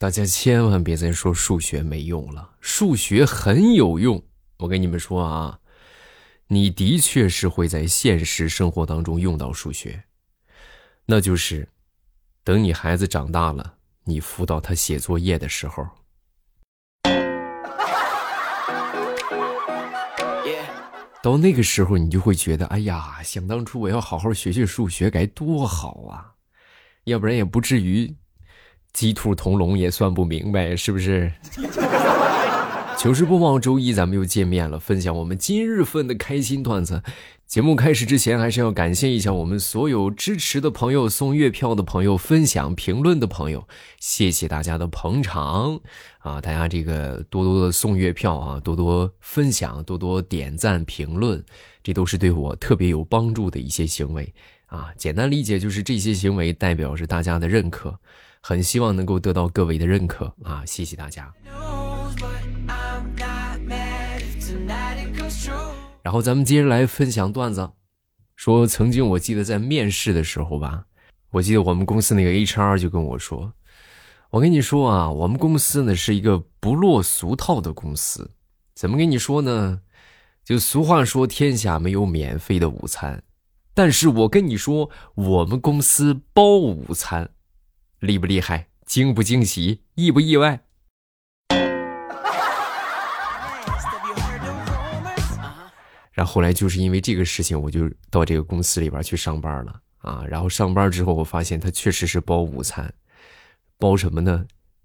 大家千万别再说数学没用了，数学很有用。我跟你们说啊，你的确是会在现实生活当中用到数学，那就是等你孩子长大了，你辅导他写作业的时候。到那个时候，你就会觉得，哎呀，想当初我要好好学学数学该多好啊，要不然也不至于鸡兔同笼也算不明白，是不是？糗事播报周一，咱们又见面了，分享我们今日份的开心段子。节目开始之前，还是要感谢一下我们所有支持的朋友、送月票的朋友、分享评论的朋友，谢谢大家的捧场啊！大家这个多多的送月票啊，多多分享，多多点赞评论，这都是对我特别有帮助的一些行为啊！简单理解就是这些行为代表着大家的认可，很希望能够得到各位的认可啊！谢谢大家。然后咱们接着来分享段子，说曾经我记得在面试的时候吧，我记得我们公司那个 HR 就跟我说：“我跟你说啊，我们公司呢是一个不落俗套的公司，怎么跟你说呢？就俗话说天下没有免费的午餐，但是我跟你说，我们公司包午餐，厉不厉害？惊不惊喜？意不意外？”然后后来就是因为这个事情，我就到这个公司里边去上班了啊。然后上班之后，我发现他确实是包午餐，包什么呢？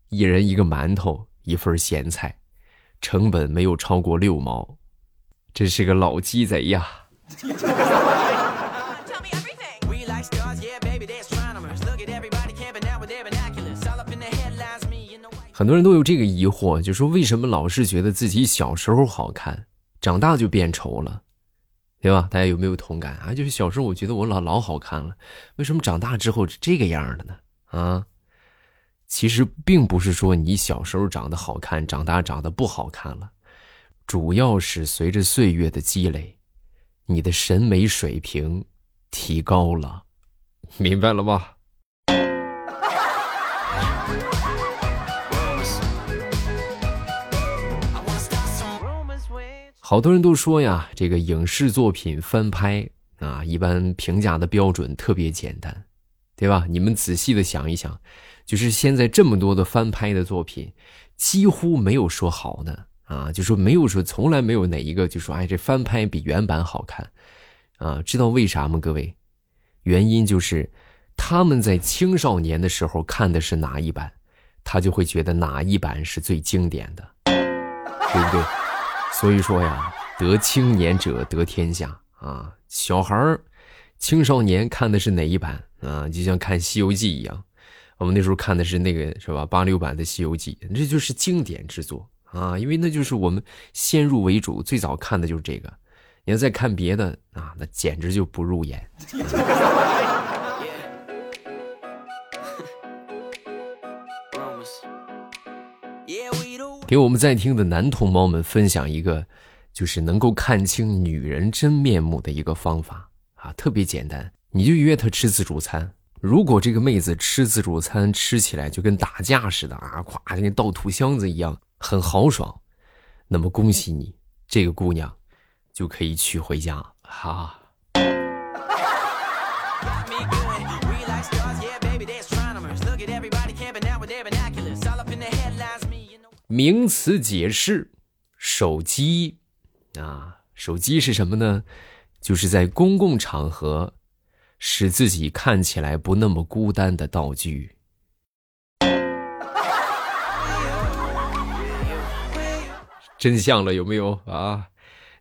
一人一个馒头，一份咸菜，成本没有超过六毛，真是个老鸡贼呀！很多人都有这个疑惑，就说为什么老是觉得自己小时候好看？长大就变丑了，对吧？大家有没有同感啊？就是小时候我觉得我老老好看了，为什么长大之后是这个样的呢？啊，其实并不是说你小时候长得好看，长大长得不好看了，主要是随着岁月的积累，你的审美水平提高了，明白了吗？好多人都说呀，这个影视作品翻拍啊，一般评价的标准特别简单，对吧？你们仔细的想一想，就是现在这么多的翻拍的作品，几乎没有说好的啊，就说没有说，从来没有哪一个就说哎，这翻拍比原版好看啊？知道为啥吗？各位，原因就是他们在青少年的时候看的是哪一版，他就会觉得哪一版是最经典的，对不对？所以说呀，得青年者得天下啊！小孩儿、青少年看的是哪一版啊？就像看《西游记》一样，我们那时候看的是那个是吧？八六版的《西游记》，这就是经典之作啊！因为那就是我们先入为主，最早看的就是这个。你要再看别的啊，那简直就不入眼。给我们在听的男同胞们分享一个，就是能够看清女人真面目的一个方法啊，特别简单，你就约她吃自助餐。如果这个妹子吃自助餐吃起来就跟打架似的啊，咵，跟倒土箱子一样，很豪爽，那么恭喜你，这个姑娘就可以娶回家哈。名词解释：手机啊，手机是什么呢？就是在公共场合使自己看起来不那么孤单的道具。真相了有没有啊？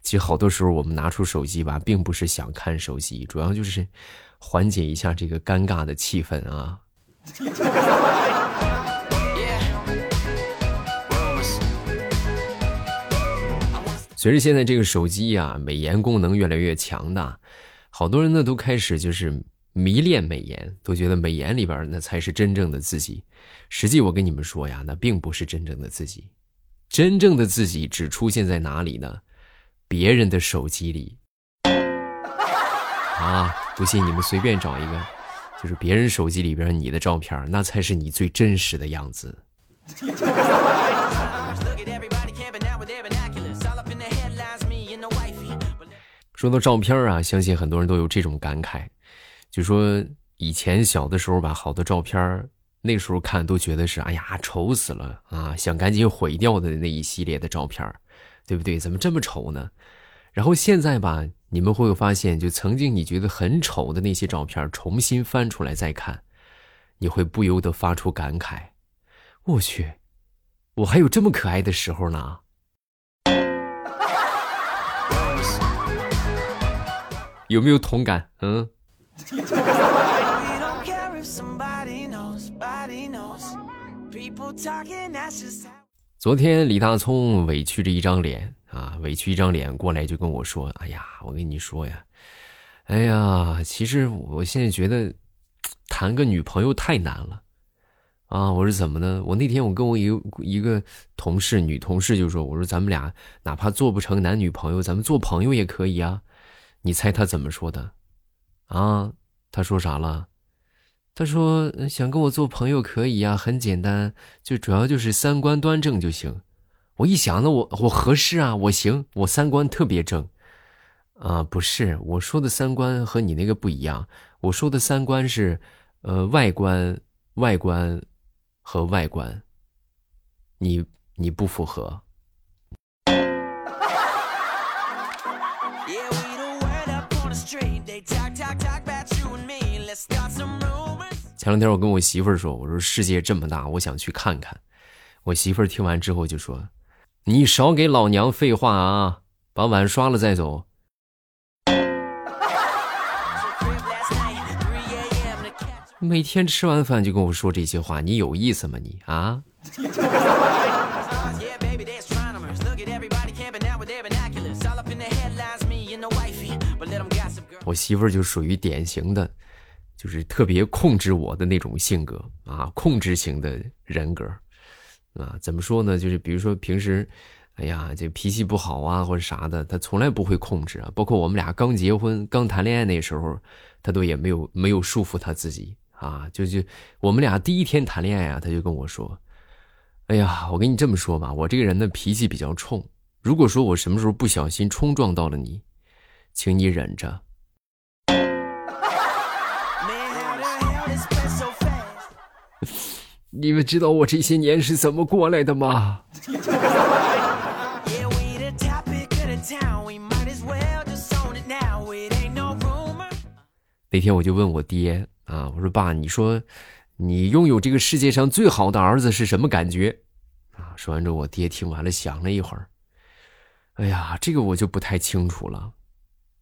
其实好多时候我们拿出手机吧，并不是想看手机，主要就是缓解一下这个尴尬的气氛啊。随着现在这个手机呀，美颜功能越来越强大，好多人呢都开始就是迷恋美颜，都觉得美颜里边那才是真正的自己。实际我跟你们说呀，那并不是真正的自己，真正的自己只出现在哪里呢？别人的手机里。啊，不信你们随便找一个，就是别人手机里边你的照片，那才是你最真实的样子。说到照片啊，相信很多人都有这种感慨，就说以前小的时候吧，好多照片那时候看都觉得是哎呀丑死了啊，想赶紧毁掉的那一系列的照片对不对？怎么这么丑呢？然后现在吧，你们会发现，就曾经你觉得很丑的那些照片，重新翻出来再看，你会不由得发出感慨：我去，我还有这么可爱的时候呢！有没有同感？嗯。昨天李大聪委屈着一张脸啊，委屈一张脸过来就跟我说：“哎呀，我跟你说呀，哎呀，其实我现在觉得谈个女朋友太难了啊！”我说怎么呢？我那天我跟我一个一个同事，女同事就说：“我说咱们俩哪怕做不成男女朋友，咱们做朋友也可以啊。”你猜他怎么说的？啊，他说啥了？他说想跟我做朋友可以呀，很简单，就主要就是三观端正就行。我一想，那我我合适啊，我行，我三观特别正。啊，不是，我说的三观和你那个不一样。我说的三观是，呃，外观、外观和外观。你你不符合。前两天我跟我媳妇儿说，我说世界这么大，我想去看看。我媳妇儿听完之后就说：“你少给老娘废话啊，把碗刷了再走。”每天吃完饭就跟我说这些话，你有意思吗？你啊？我媳妇儿就属于典型的。就是特别控制我的那种性格啊，控制型的人格，啊，怎么说呢？就是比如说平时，哎呀，这脾气不好啊，或者啥的，他从来不会控制啊。包括我们俩刚结婚、刚谈恋爱那时候，他都也没有没有束缚他自己啊。就就我们俩第一天谈恋爱啊，他就跟我说：“哎呀，我跟你这么说吧，我这个人的脾气比较冲，如果说我什么时候不小心冲撞到了你，请你忍着。”你们知道我这些年是怎么过来的吗？那天我就问我爹啊，我说爸，你说你拥有这个世界上最好的儿子是什么感觉？啊，说完之后，我爹听完了，想了一会儿，哎呀，这个我就不太清楚了，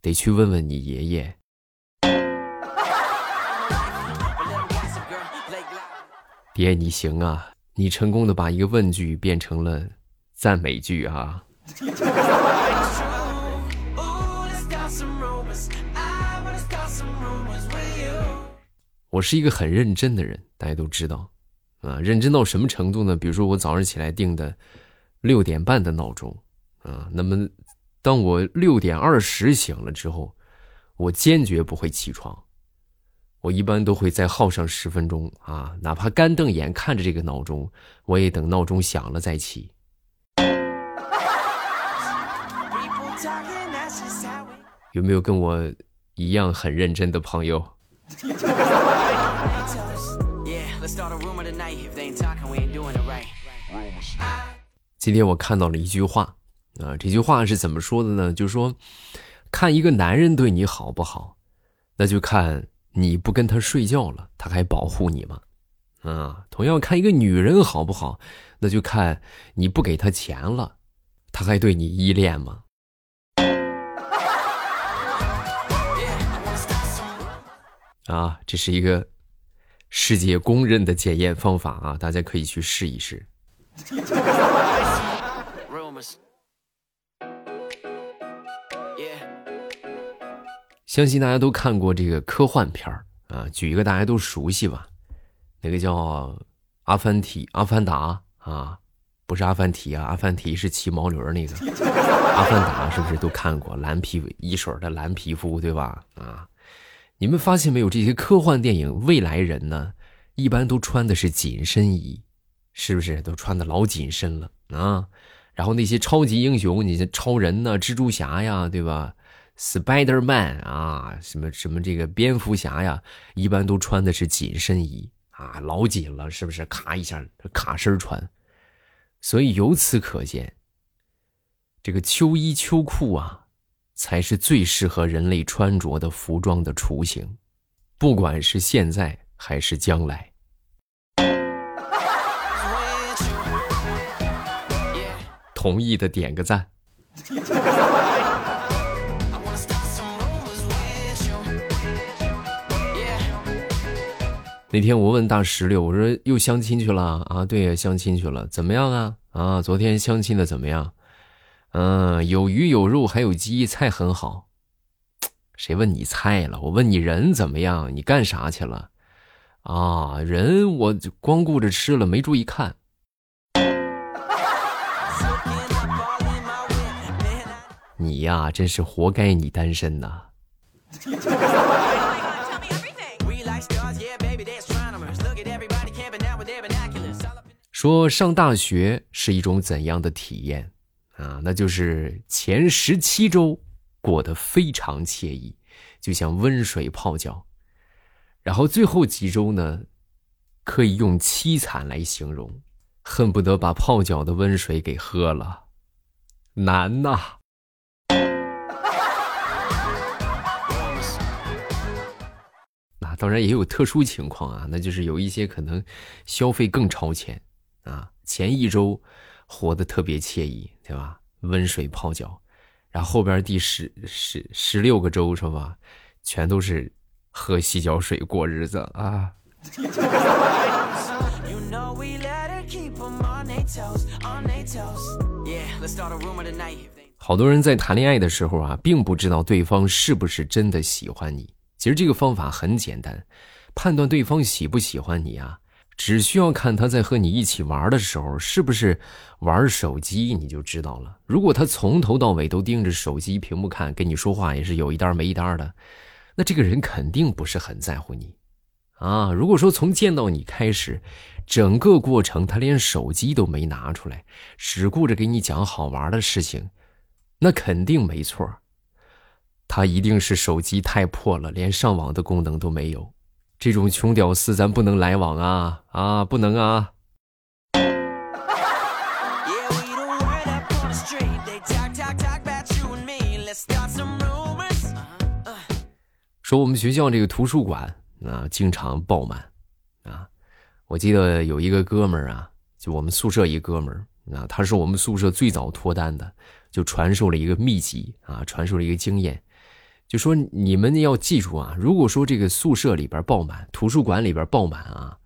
得去问问你爷爷。爹，你行啊！你成功的把一个问句变成了赞美句啊！我是一个很认真的人，大家都知道啊。认真到什么程度呢？比如说我早上起来定的六点半的闹钟啊，那么当我六点二十醒了之后，我坚决不会起床。我一般都会再耗上十分钟啊，哪怕干瞪眼看着这个闹钟，我也等闹钟响了再起。有没有跟我一样很认真的朋友？今天我看到了一句话啊，这句话是怎么说的呢？就是说，看一个男人对你好不好，那就看。你不跟他睡觉了，他还保护你吗？啊，同样看一个女人好不好，那就看你不给他钱了，他还对你依恋吗？啊，这是一个世界公认的检验方法啊，大家可以去试一试。相信大家都看过这个科幻片儿啊，举一个大家都熟悉吧，那个叫《阿凡提》《阿凡达》啊，不是阿凡提啊，阿凡提是骑毛驴那个，阿凡达是不是都看过？蓝皮一水的蓝皮肤，对吧？啊，你们发现没有？这些科幻电影未来人呢，一般都穿的是紧身衣，是不是都穿的老紧身了啊？然后那些超级英雄，你像超人呐、蜘蛛侠呀，对吧？Spider Man 啊，什么什么这个蝙蝠侠呀，一般都穿的是紧身衣啊，老紧了，是不是？咔一下卡身穿。所以由此可见，这个秋衣秋裤啊，才是最适合人类穿着的服装的雏形，不管是现在还是将来。同意的点个赞。那天我问大石榴，我说又相亲去了啊？对呀，相亲去了，怎么样啊？啊，昨天相亲的怎么样？嗯，有鱼有肉还有鸡，菜很好。谁问你菜了？我问你人怎么样？你干啥去了？啊，人我光顾着吃了，没注意看。你呀，真是活该你单身呐！说上大学是一种怎样的体验啊？那就是前十七周过得非常惬意，就像温水泡脚，然后最后几周呢，可以用凄惨来形容，恨不得把泡脚的温水给喝了，难呐！那当然也有特殊情况啊，那就是有一些可能消费更超前。啊，前一周活得特别惬意，对吧？温水泡脚，然后后边第十十十六个周是吧？全都是喝洗脚水过日子啊。好多人在谈恋爱的时候啊，并不知道对方是不是真的喜欢你。其实这个方法很简单，判断对方喜不喜欢你啊。只需要看他在和你一起玩的时候是不是玩手机，你就知道了。如果他从头到尾都盯着手机屏幕看，跟你说话也是有一搭没一搭的，那这个人肯定不是很在乎你啊。如果说从见到你开始，整个过程他连手机都没拿出来，只顾着给你讲好玩的事情，那肯定没错。他一定是手机太破了，连上网的功能都没有。这种穷屌丝，咱不能来往啊啊，不能啊！说我们学校这个图书馆啊，经常爆满啊。我记得有一个哥们儿啊，就我们宿舍一哥们儿啊，他是我们宿舍最早脱单的，就传授了一个秘籍啊，传授了一个经验。就说你们要记住啊，如果说这个宿舍里边爆满，图书馆里边爆满啊，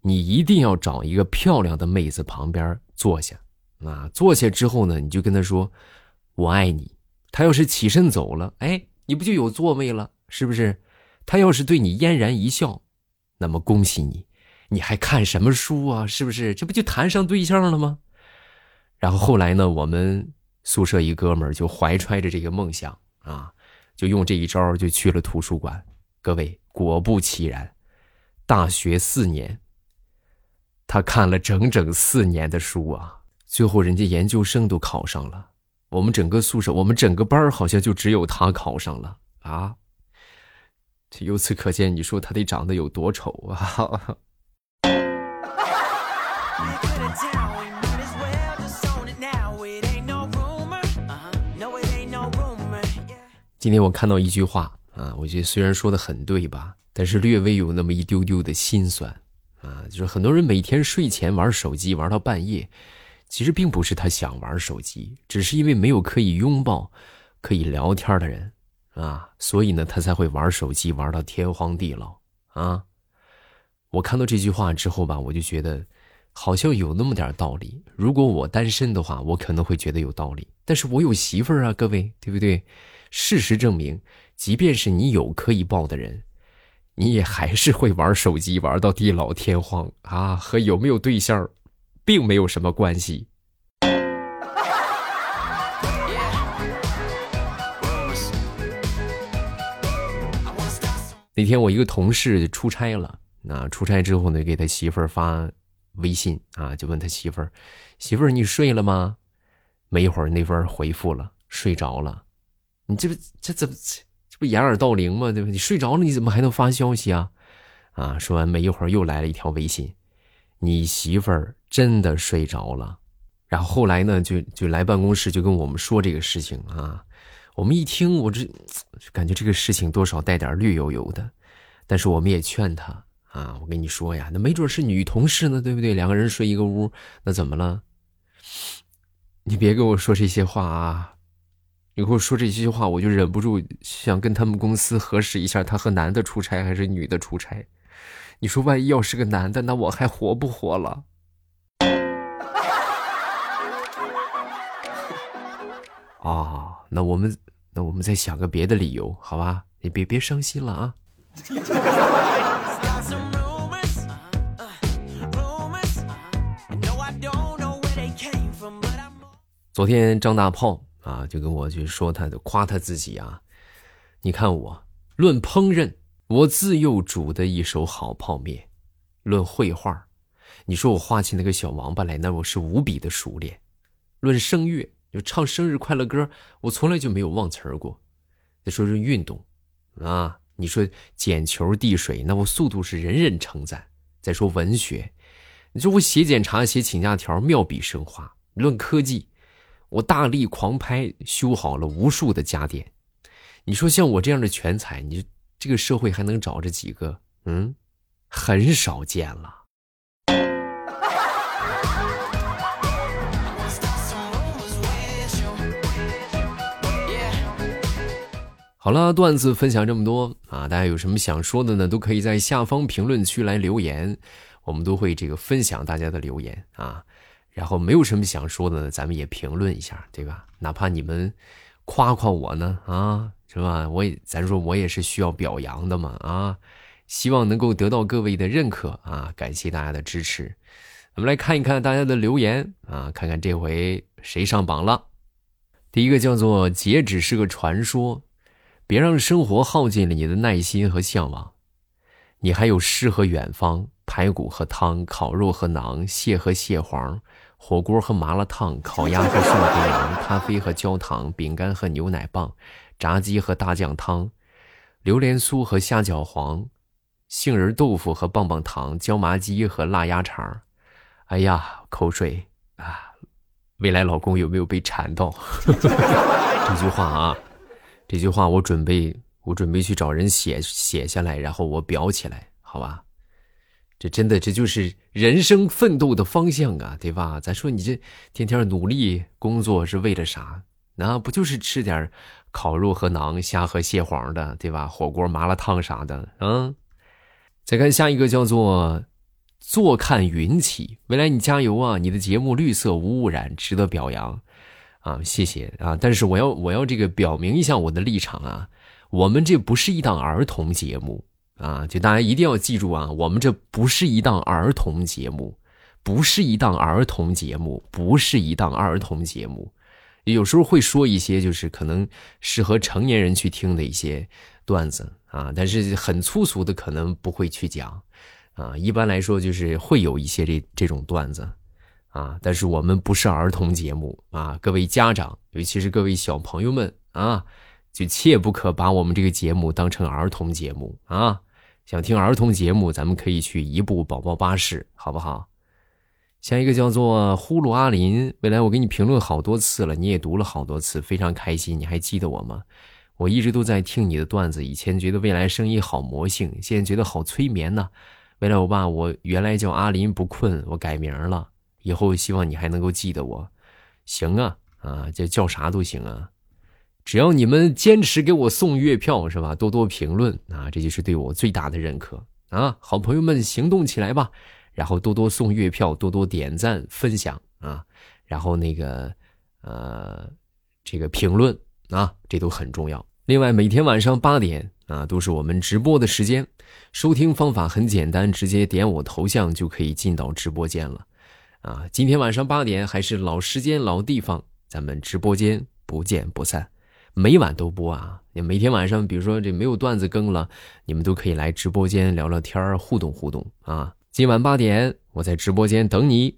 你一定要找一个漂亮的妹子旁边坐下，啊，坐下之后呢，你就跟她说“我爱你”。她要是起身走了，哎，你不就有座位了，是不是？她要是对你嫣然一笑，那么恭喜你，你还看什么书啊？是不是？这不就谈上对象了吗？然后后来呢，我们宿舍一哥们就怀揣着这个梦想啊。就用这一招，就去了图书馆。各位，果不其然，大学四年，他看了整整四年的书啊！最后人家研究生都考上了，我们整个宿舍，我们整个班好像就只有他考上了啊！这由此可见，你说他得长得有多丑啊！今天我看到一句话啊，我觉得虽然说的很对吧，但是略微有那么一丢丢的心酸啊。就是很多人每天睡前玩手机玩到半夜，其实并不是他想玩手机，只是因为没有可以拥抱、可以聊天的人啊，所以呢，他才会玩手机玩到天荒地老啊。我看到这句话之后吧，我就觉得好像有那么点道理。如果我单身的话，我可能会觉得有道理，但是我有媳妇儿啊，各位对不对？事实证明，即便是你有可以抱的人，你也还是会玩手机玩到地老天荒啊！和有没有对象，并没有什么关系。那天我一个同事出差了，那出差之后呢，给他媳妇儿发微信啊，就问他媳妇儿：“媳妇儿，你睡了吗？”没一会儿，那边回复了：“睡着了。”你这不这怎么这不掩耳盗铃吗？对吧？你睡着了，你怎么还能发消息啊？啊！说完没一会儿，又来了一条微信：“你媳妇儿真的睡着了。”然后后来呢，就就来办公室就跟我们说这个事情啊。我们一听，我这感觉这个事情多少带点绿油油的，但是我们也劝他啊，我跟你说呀，那没准是女同事呢，对不对？两个人睡一个屋，那怎么了？你别跟我说这些话啊！你跟我说这些话，我就忍不住想跟他们公司核实一下，他和男的出差还是女的出差？你说万一要是个男的，那我还活不活了？啊，那我们那我们再想个别的理由，好吧？你别别伤心了啊！昨天张大炮啊，就跟我去说他的夸他自己啊，你看我论烹饪，我自幼煮的一手好泡面；论绘画，你说我画起那个小王八来，那我是无比的熟练；论声乐。就唱生日快乐歌，我从来就没有忘词过。再说是运动，啊，你说捡球递水，那我速度是人人称赞。再说文学，你说我写检查、写请假条，妙笔生花。论科技，我大力狂拍，修好了无数的家电。你说像我这样的全才，你这个社会还能找着几个？嗯，很少见了。好了，段子分享这么多啊，大家有什么想说的呢？都可以在下方评论区来留言，我们都会这个分享大家的留言啊。然后没有什么想说的呢，咱们也评论一下，对吧？哪怕你们夸夸我呢，啊，是吧？我也咱说我也是需要表扬的嘛，啊，希望能够得到各位的认可啊，感谢大家的支持。我们来看一看大家的留言啊，看看这回谁上榜了。第一个叫做“截止是个传说”。别让生活耗尽了你的耐心和向往，你还有诗和远方，排骨和汤，烤肉和馕，蟹和蟹黄，火锅和麻辣烫，烤鸭和涮肥羊，咖啡和焦糖，饼干和牛奶棒，炸鸡和大酱汤，榴莲酥和虾饺黄，杏仁豆腐和棒棒糖，椒麻鸡和辣鸭肠。哎呀，口水啊！未来老公有没有被馋到？这句话啊。这句话我准备，我准备去找人写写下来，然后我裱起来，好吧？这真的，这就是人生奋斗的方向啊，对吧？咱说你这天天努力工作是为了啥？那不就是吃点烤肉和馕、虾和蟹黄的，对吧？火锅、麻辣烫啥的，嗯。再看下一个，叫做“坐看云起”，未来你加油啊！你的节目绿色无污染，值得表扬。啊，谢谢啊！但是我要我要这个表明一下我的立场啊，我们这不是一档儿童节目啊，就大家一定要记住啊，我们这不是一档儿童节目，不是一档儿童节目，不是一档儿童节目，有时候会说一些就是可能适合成年人去听的一些段子啊，但是很粗俗的可能不会去讲啊，一般来说就是会有一些这这种段子。啊！但是我们不是儿童节目啊，各位家长，尤其是各位小朋友们啊，就切不可把我们这个节目当成儿童节目啊！想听儿童节目，咱们可以去一部宝宝巴士，好不好？下一个叫做呼噜阿林，未来我给你评论好多次了，你也读了好多次，非常开心。你还记得我吗？我一直都在听你的段子，以前觉得未来声音好魔性，现在觉得好催眠呢。未来我爸，我原来叫阿林不困，我改名了。以后希望你还能够记得我，行啊啊，这叫啥都行啊，只要你们坚持给我送月票是吧？多多评论啊，这就是对我最大的认可啊！好朋友们行动起来吧，然后多多送月票，多多点赞分享啊，然后那个呃，这个评论啊，这都很重要。另外，每天晚上八点啊，都是我们直播的时间，收听方法很简单，直接点我头像就可以进到直播间了。啊，今天晚上八点还是老时间老地方，咱们直播间不见不散，每晚都播啊！你每天晚上，比如说这没有段子更了，你们都可以来直播间聊聊天互动互动啊！今晚八点，我在直播间等你。